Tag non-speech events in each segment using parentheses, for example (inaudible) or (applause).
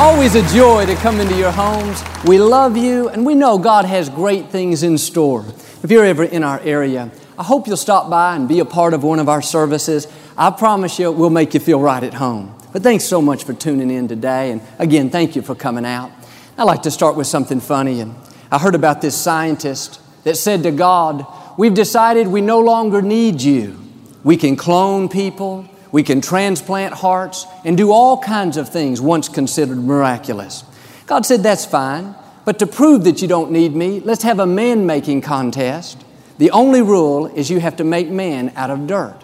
Always a joy to come into your homes. We love you, and we know God has great things in store. If you're ever in our area, I hope you'll stop by and be a part of one of our services. I promise you, we'll make you feel right at home. But thanks so much for tuning in today, and again, thank you for coming out. I'd like to start with something funny, and I heard about this scientist that said to God, We've decided we no longer need you. We can clone people, we can transplant hearts and do all kinds of things once considered miraculous. God said, That's fine, but to prove that you don't need me, let's have a man making contest. The only rule is you have to make man out of dirt.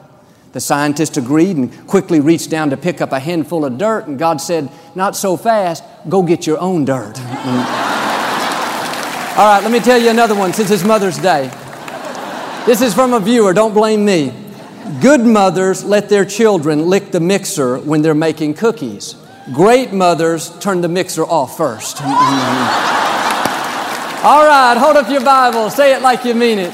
The scientist agreed and quickly reached down to pick up a handful of dirt, and God said, Not so fast, go get your own dirt. (laughs) all right, let me tell you another one since it's Mother's Day. This is from a viewer, don't blame me. Good mothers let their children lick the mixer when they're making cookies. Great mothers turn the mixer off first. (laughs) All right, hold up your Bible. Say it like you mean it.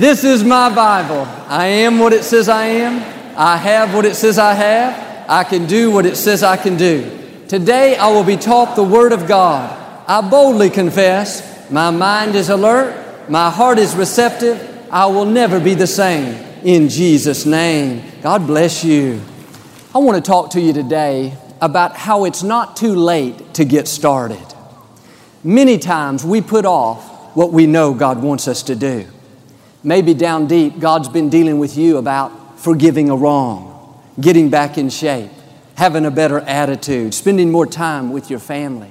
This is my Bible. I am what it says I am. I have what it says I have. I can do what it says I can do. Today I will be taught the Word of God. I boldly confess my mind is alert, my heart is receptive. I will never be the same in Jesus' name. God bless you. I want to talk to you today about how it's not too late to get started. Many times we put off what we know God wants us to do. Maybe down deep, God's been dealing with you about forgiving a wrong, getting back in shape, having a better attitude, spending more time with your family.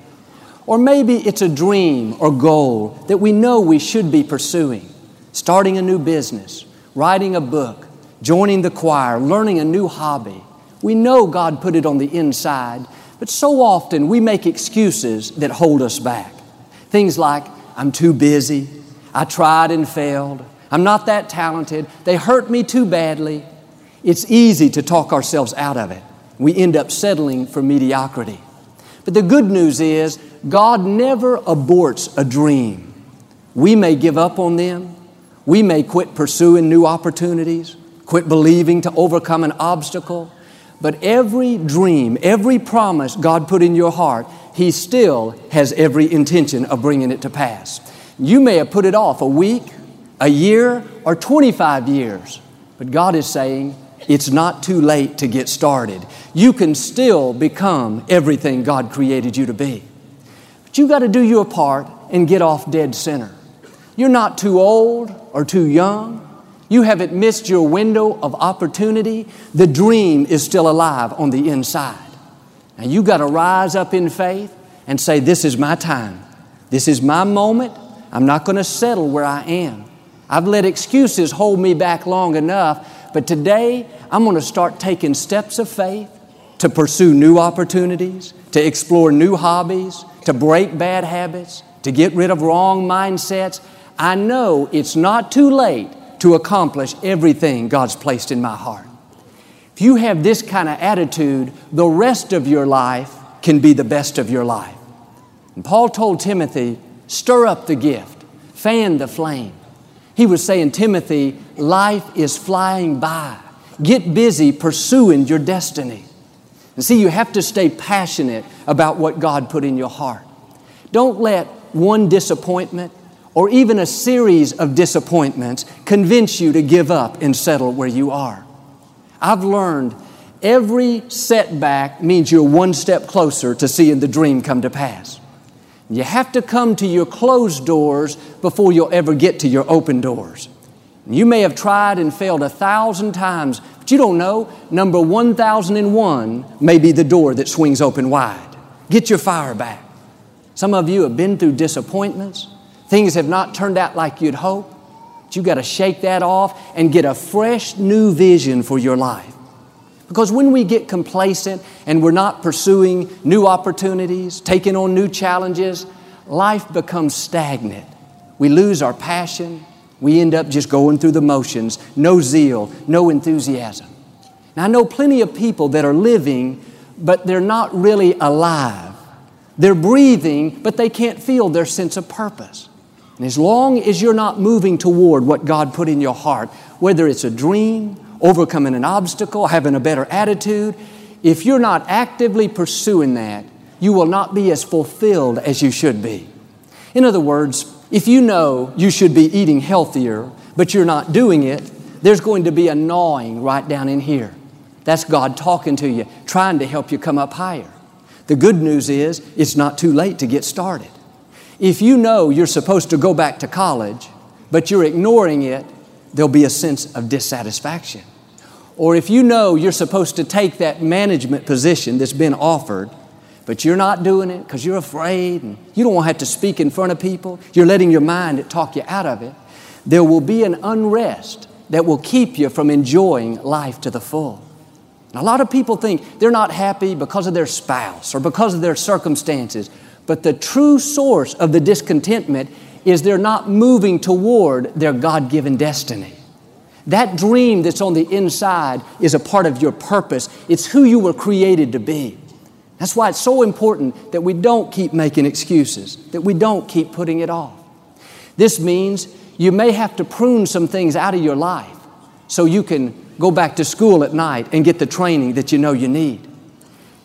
Or maybe it's a dream or goal that we know we should be pursuing, starting a new business, writing a book, joining the choir, learning a new hobby. We know God put it on the inside, but so often we make excuses that hold us back. Things like, I'm too busy, I tried and failed, I'm not that talented, they hurt me too badly. It's easy to talk ourselves out of it. We end up settling for mediocrity. But the good news is, God never aborts a dream. We may give up on them, we may quit pursuing new opportunities, quit believing to overcome an obstacle, but every dream, every promise God put in your heart, He still has every intention of bringing it to pass. You may have put it off a week, a year, or 25 years, but God is saying, it's not too late to get started. You can still become everything God created you to be. But you got to do your part and get off dead center. You're not too old or too young. You haven't missed your window of opportunity. The dream is still alive on the inside. Now you got to rise up in faith and say, This is my time. This is my moment. I'm not going to settle where I am. I've let excuses hold me back long enough, but today I'm going to start taking steps of faith to pursue new opportunities, to explore new hobbies, to break bad habits, to get rid of wrong mindsets, I know it's not too late to accomplish everything God's placed in my heart. If you have this kind of attitude, the rest of your life can be the best of your life. And Paul told Timothy, stir up the gift, fan the flame. He was saying, Timothy, life is flying by. Get busy pursuing your destiny. And see, you have to stay passionate about what God put in your heart. Don't let one disappointment, or even a series of disappointments convince you to give up and settle where you are. I've learned every setback means you're one step closer to seeing the dream come to pass. You have to come to your closed doors before you'll ever get to your open doors. You may have tried and failed a thousand times, but you don't know, number 1001 may be the door that swings open wide. Get your fire back. Some of you have been through disappointments, Things have not turned out like you'd hope. But you've got to shake that off and get a fresh new vision for your life. Because when we get complacent and we're not pursuing new opportunities, taking on new challenges, life becomes stagnant. We lose our passion. We end up just going through the motions, no zeal, no enthusiasm. Now, I know plenty of people that are living, but they're not really alive. They're breathing, but they can't feel their sense of purpose. And as long as you're not moving toward what God put in your heart, whether it's a dream, overcoming an obstacle, having a better attitude, if you're not actively pursuing that, you will not be as fulfilled as you should be. In other words, if you know you should be eating healthier, but you're not doing it, there's going to be a gnawing right down in here. That's God talking to you, trying to help you come up higher. The good news is it's not too late to get started. If you know you're supposed to go back to college, but you're ignoring it, there'll be a sense of dissatisfaction. Or if you know you're supposed to take that management position that's been offered, but you're not doing it because you're afraid and you don't want to have to speak in front of people, you're letting your mind talk you out of it, there will be an unrest that will keep you from enjoying life to the full. a lot of people think they're not happy because of their spouse or because of their circumstances, but the true source of the discontentment is they're not moving toward their God given destiny. That dream that's on the inside is a part of your purpose. It's who you were created to be. That's why it's so important that we don't keep making excuses, that we don't keep putting it off. This means you may have to prune some things out of your life so you can go back to school at night and get the training that you know you need.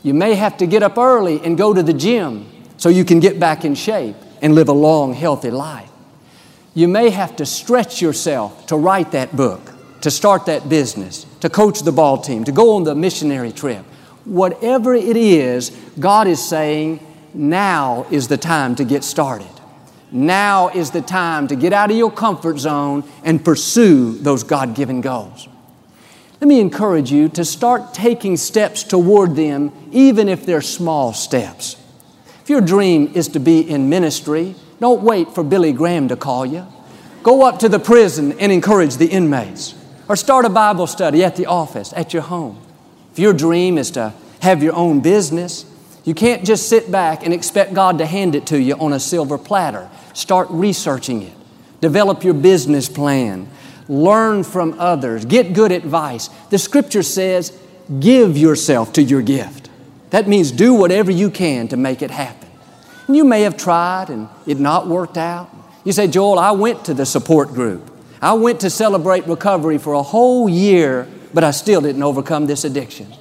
You may have to get up early and go to the gym so you can get back in shape and live a long, healthy life. You may have to stretch yourself to write that book, to start that business, to coach the ball team, to go on the missionary trip whatever it is, God is saying, now is the time to get started. Now is the time to get out of your comfort zone and pursue those God given goals. Let me encourage you to start taking steps toward them, even if they're small steps. If your dream is to be in ministry, don't wait for Billy Graham to call you. Go up to the prison and encourage the inmates, or start a Bible study at the office, at your home. If your dream is to have your own business, you can't just sit back and expect God to hand it to you on a silver platter. Start researching it. Develop your business plan. Learn from others. Get good advice. The scripture says, give yourself to your gift. That means do whatever you can to make it happen. And you may have tried and it not worked out. You say, Joel, I went to the support group. I went to celebrate recovery for a whole year but I still didn't overcome this addiction.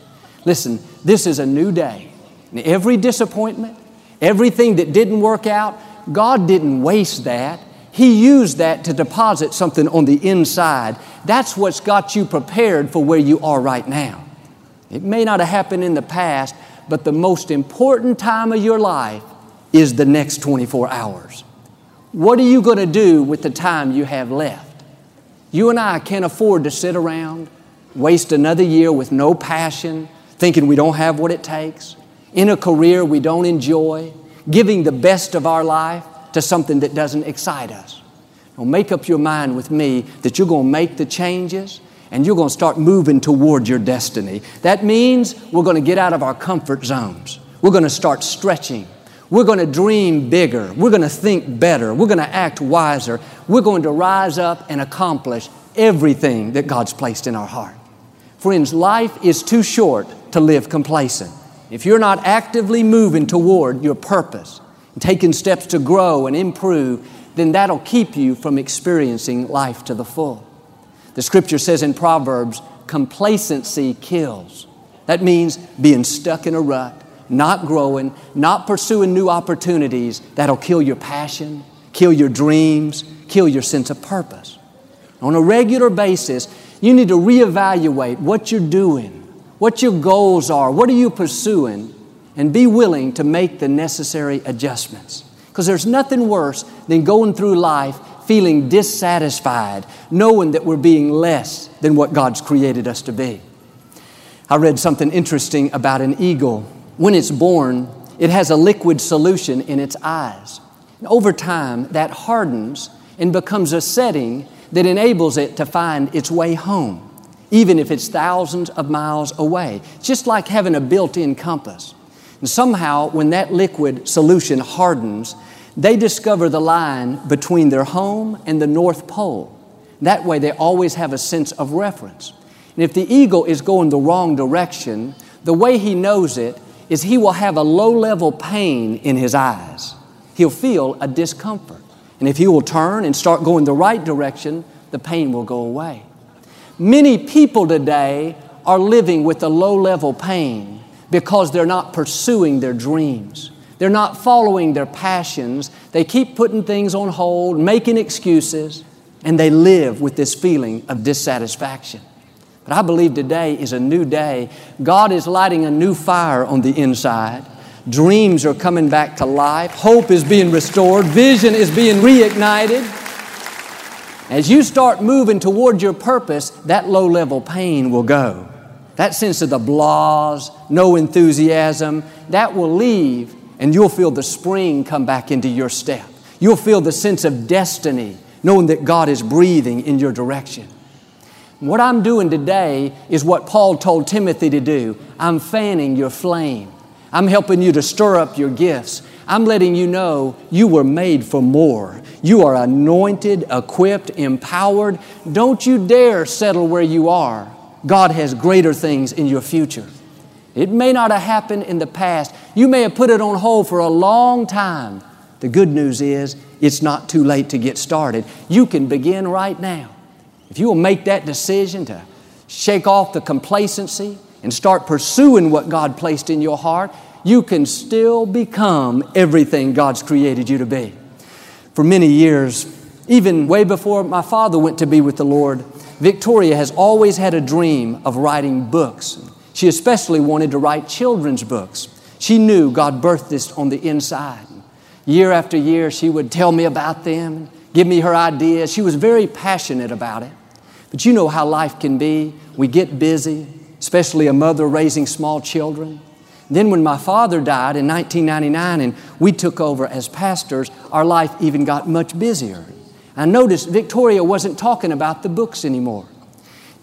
Listen, this is a new day. And every disappointment, everything that didn't work out, God didn't waste that. He used that to deposit something on the inside. That's what's got you prepared for where you are right now. It may not have happened in the past, but the most important time of your life is the next 24 hours. What are you going to do with the time you have left? You and I can't afford to sit around waste another year with no passion, thinking we don't have what it takes, in a career we don't enjoy, giving the best of our life to something that doesn't excite us. Now, make up your mind with me that you're going to make the changes and you're going to start moving toward your destiny. That means we're going to get out of our comfort zones. We're going to start stretching. We're going to dream bigger. We're going to think better. We're going to act wiser. We're going to rise up and accomplish everything that God's placed in our heart. Friends, life is too short to live complacent. If you're not actively moving toward your purpose and taking steps to grow and improve, then that'll keep you from experiencing life to the full. The scripture says in Proverbs, complacency kills. That means being stuck in a rut, not growing, not pursuing new opportunities. That'll kill your passion, kill your dreams, kill your sense of purpose. On a regular basis, you need to reevaluate what you're doing, what your goals are, what are you pursuing, and be willing to make the necessary adjustments. Because there's nothing worse than going through life feeling dissatisfied, knowing that we're being less than what God's created us to be. I read something interesting about an eagle. When it's born, it has a liquid solution in its eyes. Over time, that hardens and becomes a setting that enables it to find its way home, even if it's thousands of miles away. just like having a built in compass. And somehow, when that liquid solution hardens, they discover the line between their home and the North Pole. That way, they always have a sense of reference. And if the eagle is going the wrong direction, the way he knows it is he will have a low level pain in his eyes. He'll feel a discomfort. And if he will turn and start going the right direction, the pain will go away. Many people today are living with a low level pain because they're not pursuing their dreams. They're not following their passions. They keep putting things on hold, making excuses, and they live with this feeling of dissatisfaction. But I believe today is a new day. God is lighting a new fire on the inside. Dreams are coming back to life. Hope is being restored. Vision is being reignited. As you start moving toward your purpose, that low level pain will go. That sense of the blahs, no enthusiasm, that will leave and you'll feel the spring come back into your step. You'll feel the sense of destiny, knowing that God is breathing in your direction. What I'm doing today is what Paul told Timothy to do. I'm fanning your flame. I'm helping you to stir up your gifts. I'm letting you know you were made for more. You are anointed, equipped, empowered. Don't you dare settle where you are. God has greater things in your future. It may not have happened in the past. You may have put it on hold for a long time. The good news is it's not too late to get started. You can begin right now. If you will make that decision to shake off the complacency and start pursuing what God placed in your heart, you can still become everything God's created you to be. For many years, even way before my father went to be with the Lord, Victoria has always had a dream of writing books. She especially wanted to write children's books. She knew God birthed this on the inside. Year after year, she would tell me about them, give me her ideas. She was very passionate about it. But you know how life can be. We get busy, especially a mother raising small children. Then, when my father died in 1999 and we took over as pastors, our life even got much busier. I noticed Victoria wasn't talking about the books anymore.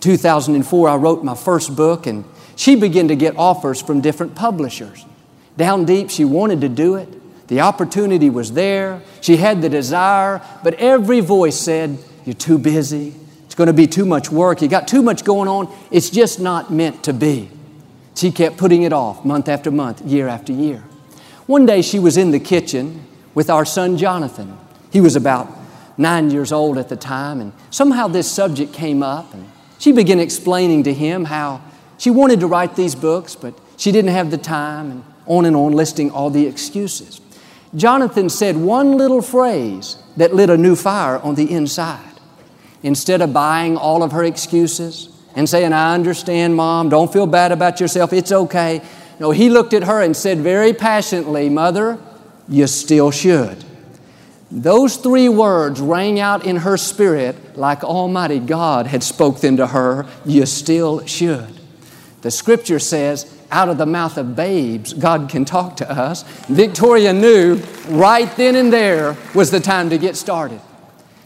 2004, I wrote my first book, and she began to get offers from different publishers. Down deep, she wanted to do it. The opportunity was there. She had the desire, but every voice said, You're too busy It's going to be too much work. You got too much going on. It's just not meant to be. She kept putting it off month after month, year after year. One day she was in the kitchen with our son Jonathan. He was about nine years old at the time, and somehow this subject came up, and she began explaining to him how she wanted to write these books, but she didn't have the time, and on and on, listing all the excuses. Jonathan said one little phrase that lit a new fire on the inside. Instead of buying all of her excuses and saying, I understand, Mom, don't feel bad about yourself, it's okay. No, he looked at her and said very passionately, Mother, you still should. Those three words rang out in her spirit like Almighty God had spoke them to her, you still should. The scripture says, out of the mouth of babes, God can talk to us. Victoria knew right then and there was the time to get started.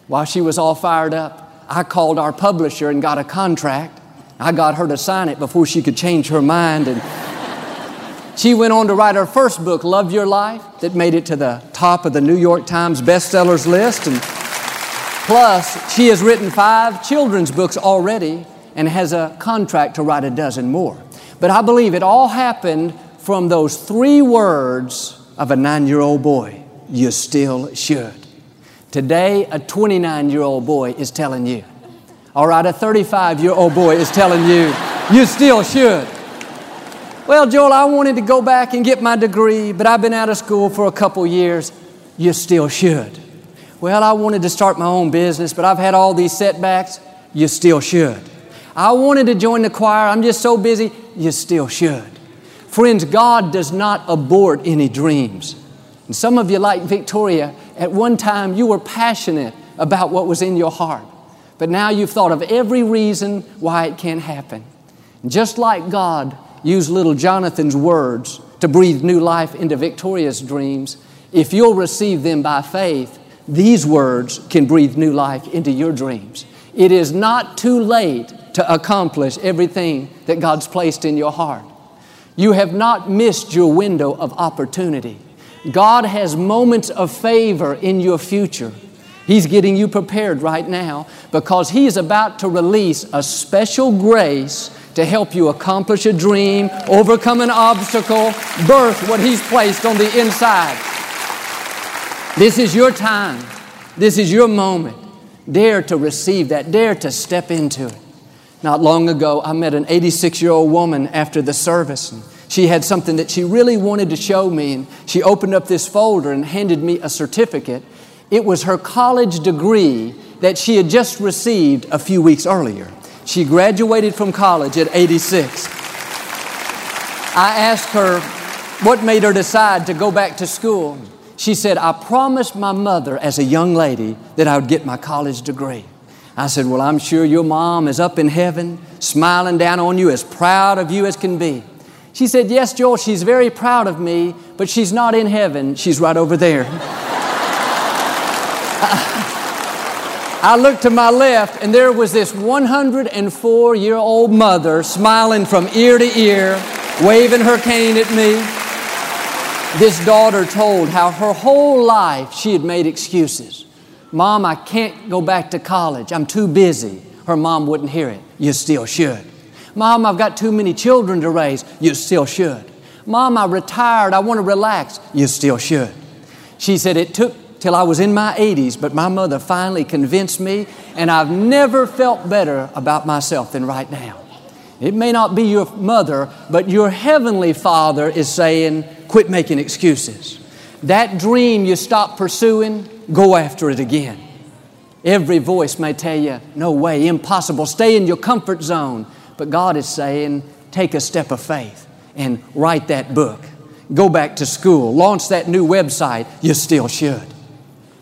While she was all fired up, I called our publisher and got a contract. I got her to sign it before she could change her mind. And (laughs) she went on to write her first book, Love Your Life, that made it to the top of the New York Times bestsellers list. And plus, she has written five children's books already and has a contract to write a dozen more. But I believe it all happened from those three words of a nine year old boy you still should. Today, a 29 year old boy is telling you. All right, a 35 year old boy is telling you, you still should. Well, Joel, I wanted to go back and get my degree, but I've been out of school for a couple years. You still should. Well, I wanted to start my own business, but I've had all these setbacks. You still should. I wanted to join the choir. I'm just so busy. You still should. Friends, God does not abort any dreams. And some of you, like Victoria, at one time you were passionate about what was in your heart, but now you've thought of every reason why it can't happen. And just like God used little Jonathan's words to breathe new life into Victoria's dreams, if you'll receive them by faith, these words can breathe new life into your dreams. It is not too late to accomplish everything that God's placed in your heart. You have not missed your window of opportunity. God has moments of favor in your future. He's getting you prepared right now because He is about to release a special grace to help you accomplish a dream, overcome an obstacle, birth what He's placed on the inside. This is your time. This is your moment. Dare to receive that, dare to step into it. Not long ago, I met an 86 year old woman after the service. And she had something that she really wanted to show me, and she opened up this folder and handed me a certificate. It was her college degree that she had just received a few weeks earlier. She graduated from college at 86. I asked her what made her decide to go back to school. She said, I promised my mother as a young lady that I would get my college degree. I said, Well, I'm sure your mom is up in heaven, smiling down on you, as proud of you as can be. She said, Yes, Joel, she's very proud of me, but she's not in heaven. She's right over there. (laughs) I looked to my left, and there was this 104 year old mother smiling from ear to ear, waving her cane at me. This daughter told how her whole life she had made excuses. Mom, I can't go back to college. I'm too busy. Her mom wouldn't hear it. You still should. Mom, I've got too many children to raise. You still should. Mom, I retired. I want to relax. You still should. She said, It took till I was in my 80s, but my mother finally convinced me, and I've never felt better about myself than right now. It may not be your mother, but your heavenly father is saying, Quit making excuses. That dream you stopped pursuing, go after it again. Every voice may tell you, No way, impossible, stay in your comfort zone. But God is saying, Take a step of faith and write that book. Go back to school, launch that new website. You still should.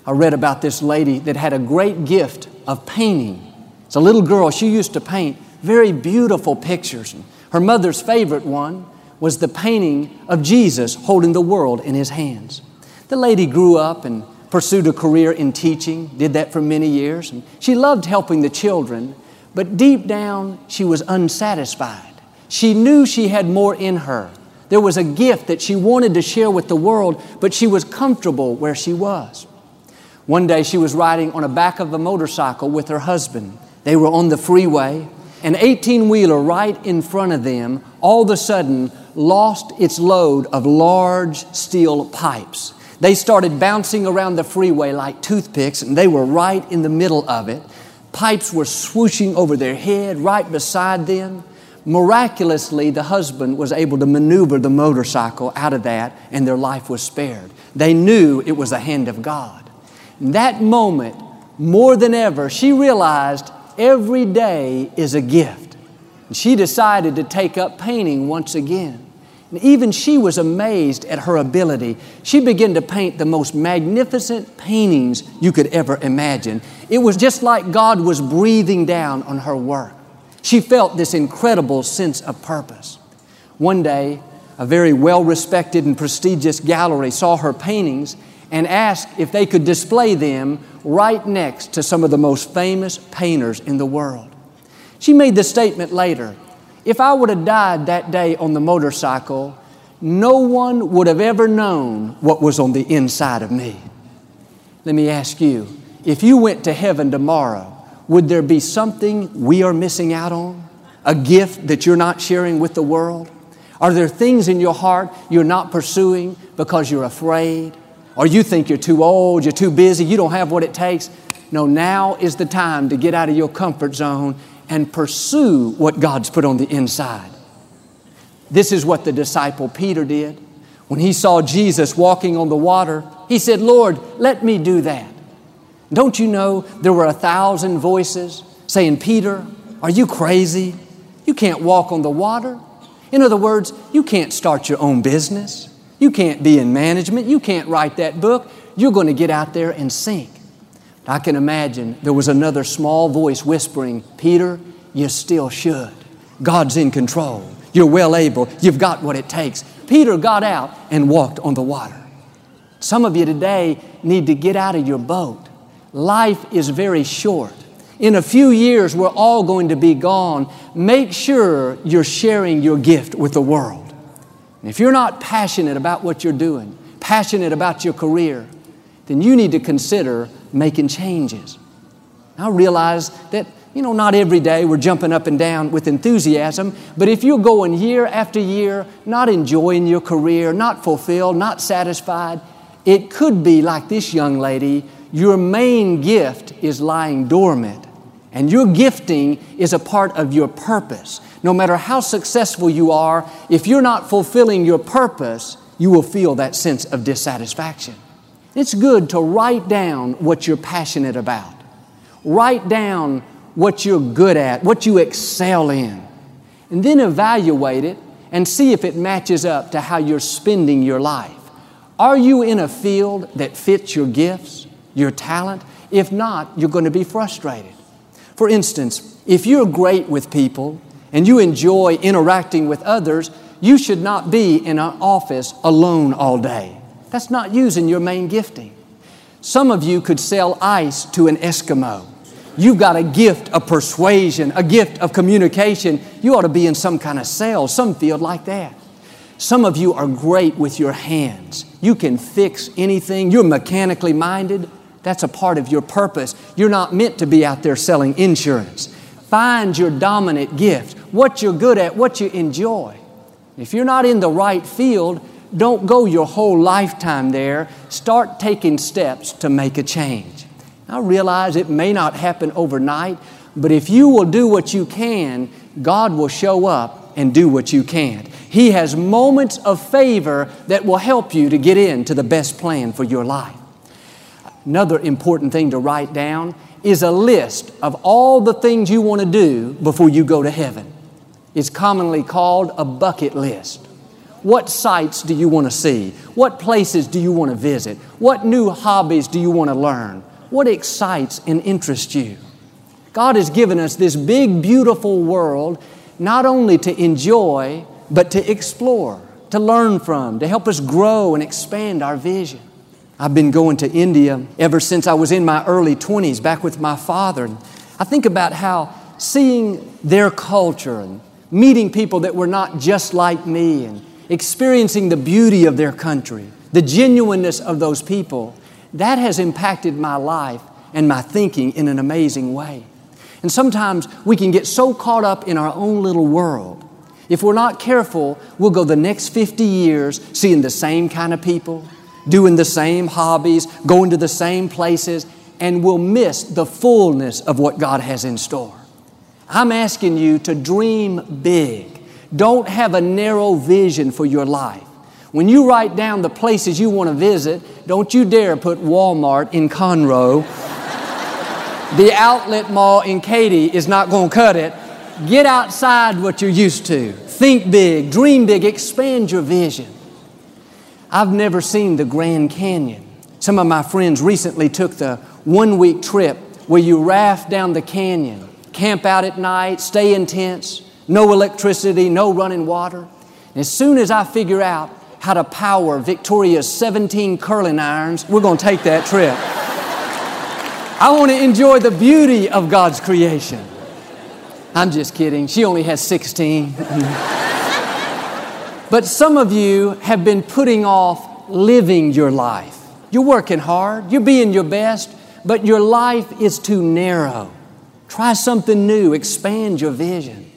I read about this lady that had a great gift of painting. It's a little girl, she used to paint very beautiful pictures. Her mother's favorite one was the painting of Jesus holding the world in his hands. The lady grew up and pursued a career in teaching, did that for many years. She loved helping the children, but deep down, she was unsatisfied. She knew she had more in her. There was a gift that she wanted to share with the world, but she was comfortable where she was. One day, she was riding on the back of a motorcycle with her husband. They were on the freeway. An 18 wheeler right in front of them all of a sudden lost its load of large steel pipes. They started bouncing around the freeway like toothpicks, and they were right in the middle of it. Pipes were swooshing over their head right beside them. Miraculously, the husband was able to maneuver the motorcycle out of that, and their life was spared. They knew it was the hand of God. In that moment, more than ever, she realized every day is a gift. She decided to take up painting once again. And even she was amazed at her ability. She began to paint the most magnificent paintings you could ever imagine. It was just like God was breathing down on her work. She felt this incredible sense of purpose. One day, a very well respected and prestigious gallery saw her paintings and asked if they could display them right next to some of the most famous painters in the world. She made the statement later if I would have died that day on the motorcycle, no one would have ever known what was on the inside of me. Let me ask you if you went to heaven tomorrow, would there be something we are missing out on? A gift that you're not sharing with the world? Are there things in your heart you're not pursuing because you're afraid? Or you think you're too old, you're too busy, you don't have what it takes? No, now is the time to get out of your comfort zone and pursue what God's put on the inside. This is what the disciple Peter did. When he saw Jesus walking on the water, he said, Lord, let me do that. Don't you know there were a thousand voices saying, Peter, are you crazy? You can't walk on the water. In other words, you can't start your own business. You can't be in management. You can't write that book. You're going to get out there and sink. I can imagine there was another small voice whispering, Peter, you still should. God's in control. You're well able. You've got what it takes. Peter got out and walked on the water. Some of you today need to get out of your boat. Life is very short. In a few years, we're all going to be gone. Make sure you're sharing your gift with the world. And if you're not passionate about what you're doing, passionate about your career, then you need to consider making changes. I realize that, you know, not every day we're jumping up and down with enthusiasm, but if you're going year after year, not enjoying your career, not fulfilled, not satisfied, it could be like this young lady, your main gift is lying dormant. And your gifting is a part of your purpose. No matter how successful you are, if you're not fulfilling your purpose, you will feel that sense of dissatisfaction. It's good to write down what you're passionate about. Write down what you're good at, what you excel in, and then evaluate it and see if it matches up to how you're spending your life. Are you in a field that fits your gifts, your talent? If not, you're going to be frustrated. For instance, if you're great with people and you enjoy interacting with others, you should not be in an office alone all day. That's not using your main gifting. Some of you could sell ice to an Eskimo. You've got a gift of persuasion, a gift of communication. You ought to be in some kind of sales, some field like that. Some of you are great with your hands. You can fix anything. You're mechanically minded. That's a part of your purpose. You're not meant to be out there selling insurance. Find your dominant gift, what you're good at, what you enjoy. If you're not in the right field, don't go your whole lifetime there. Start taking steps to make a change. I realize it may not happen overnight, but if you will do what you can, God will show up and do what you can't. He has moments of favor that will help you to get into the best plan for your life. Another important thing to write down is a list of all the things you want to do before you go to heaven. It's commonly called a bucket list. What sights do you want to see? What places do you want to visit? What new hobbies do you want to learn? What excites and interests you? God has given us this big, beautiful world not only to enjoy, but to explore, to learn from, to help us grow and expand our vision. I've been going to India ever since I was in my early 20s, back with my father. I think about how seeing their culture and meeting people that were not just like me and experiencing the beauty of their country, the genuineness of those people, that has impacted my life and my thinking in an amazing way. And sometimes we can get so caught up in our own little world. If we're not careful, we'll go the next 50 years seeing the same kind of people, doing the same hobbies, going to the same places, and we'll miss the fullness of what God has in store. I'm asking you to dream big. Don't have a narrow vision for your life. When you write down the places you want to visit, don't you dare put Walmart in Conroe. (laughs) the outlet mall in Katy is not going to cut it. Get outside what you're used to. Think big, dream big, expand your vision. I've never seen the Grand Canyon. Some of my friends recently took the one week trip where you raft down the canyon, camp out at night, stay in tents, no electricity, no running water. And as soon as I figure out how to power Victoria's 17 curling irons, we're going to take that trip. I want to enjoy the beauty of God's creation. I'm just kidding. She only has 16. (laughs) But some of you have been putting off living your life. You're working hard, you're being your best, but your life is too narrow. Try something new, expand your vision.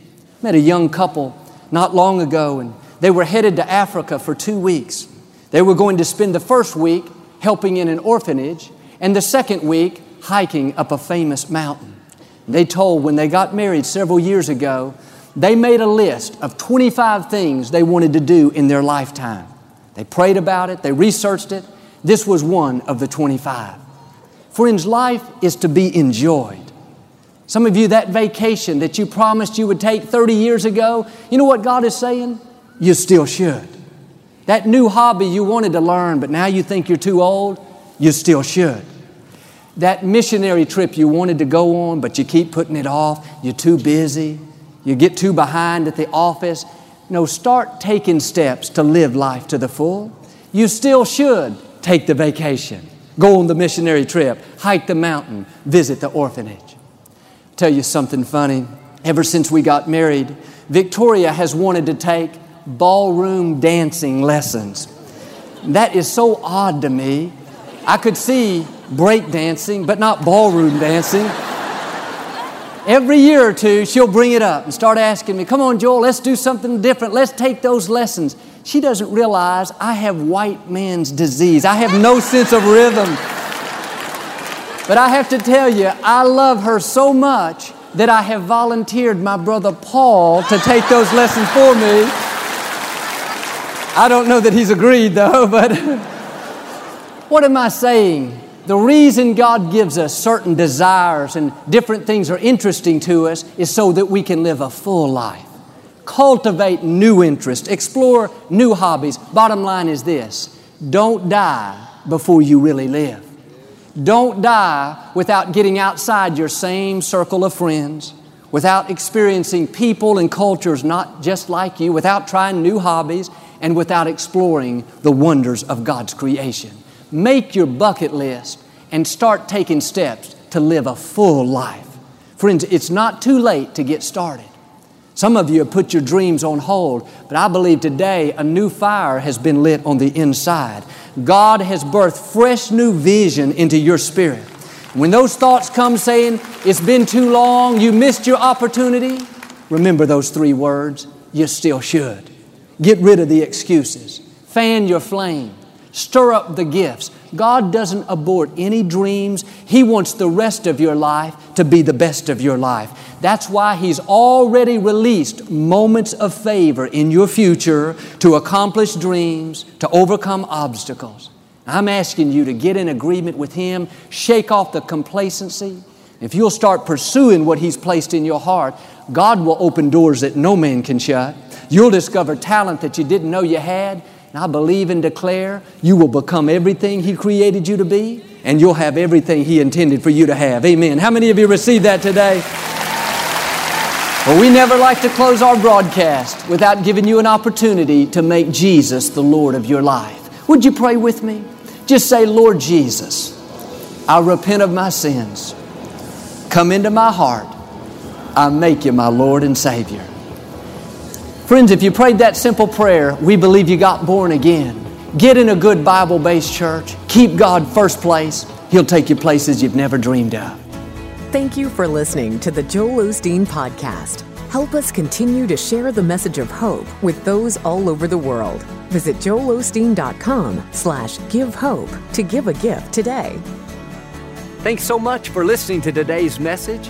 Met a young couple not long ago, and they were headed to Africa for two weeks. They were going to spend the first week helping in an orphanage, and the second week hiking up a famous mountain. They told when they got married several years ago they made a list of 25 things they wanted to do in their lifetime. They prayed about it, they researched it. This was one of the 25. Friends, life is to be enjoyed. Some of you, that vacation that you promised you would take 30 years ago, you know what God is saying? You still should. That new hobby you wanted to learn, but now you think you're too old, you still should. That missionary trip you wanted to go on, but you keep putting it off, you're too busy, you get too behind at the office. No, start taking steps to live life to the full. You still should take the vacation, go on the missionary trip, hike the mountain, visit the orphanage. Tell you something funny. Ever since we got married, Victoria has wanted to take ballroom dancing lessons. That is so odd to me. I could see break dancing, but not ballroom dancing. Every year or two, she'll bring it up and start asking me, Come on, Joel, let's do something different. Let's take those lessons. She doesn't realize I have white man's disease. I have no sense of rhythm. But I have to tell you, I love her so much that I have volunteered my brother Paul to take those lessons for me. I don't know that he's agreed though, (laughs) but what am I saying? The reason God gives us certain desires and different things are interesting to us is so that we can live a full life. Cultivate new interests, explore new hobbies. Bottom line is this don't die before you really live. Don't die without getting outside your same circle of friends, without experiencing people and cultures not just like you, without trying new hobbies, and without exploring the wonders of God's creation. Make your bucket list and start taking steps to live a full life. Friends, it's not too late to get started. Some of you have put your dreams on hold, but I believe today a new fire has been lit on the inside. God has birthed fresh new vision into your spirit. When those thoughts come saying, It's been too long, you missed your opportunity, remember those three words. You still should. Get rid of the excuses, fan your flame, Stir up the gifts. God doesn't abort any dreams. He wants the rest of your life to be the best of your life. That's why He's already released moments of favor in your future to accomplish dreams, to overcome obstacles. I'm asking you to get in agreement with Him, shake off the complacency. If you'll start pursuing what He's placed in your heart, God will open doors that no man can shut. You'll discover talent that you didn't know you had. And I believe and declare you will become everything He created you to be, and you'll have everything He intended for you to have. Amen. How many of you received that today? Well, we never like to close our broadcast without giving you an opportunity to make Jesus the Lord of your life. Would you pray with me? Just say, Lord Jesus, I repent of my sins. Come into my heart. I make you my Lord and Savior. Friends, if you prayed that simple prayer, we believe you got born again. Get in a good Bible based church. Keep God first place. He'll take you places you've never dreamed of. Thank you for listening to the Joel Osteen Podcast. Help us continue to share the message of hope with those all over the world. Visit joelosteen.com slash give hope to give a gift today. Thanks so much for listening to today's message.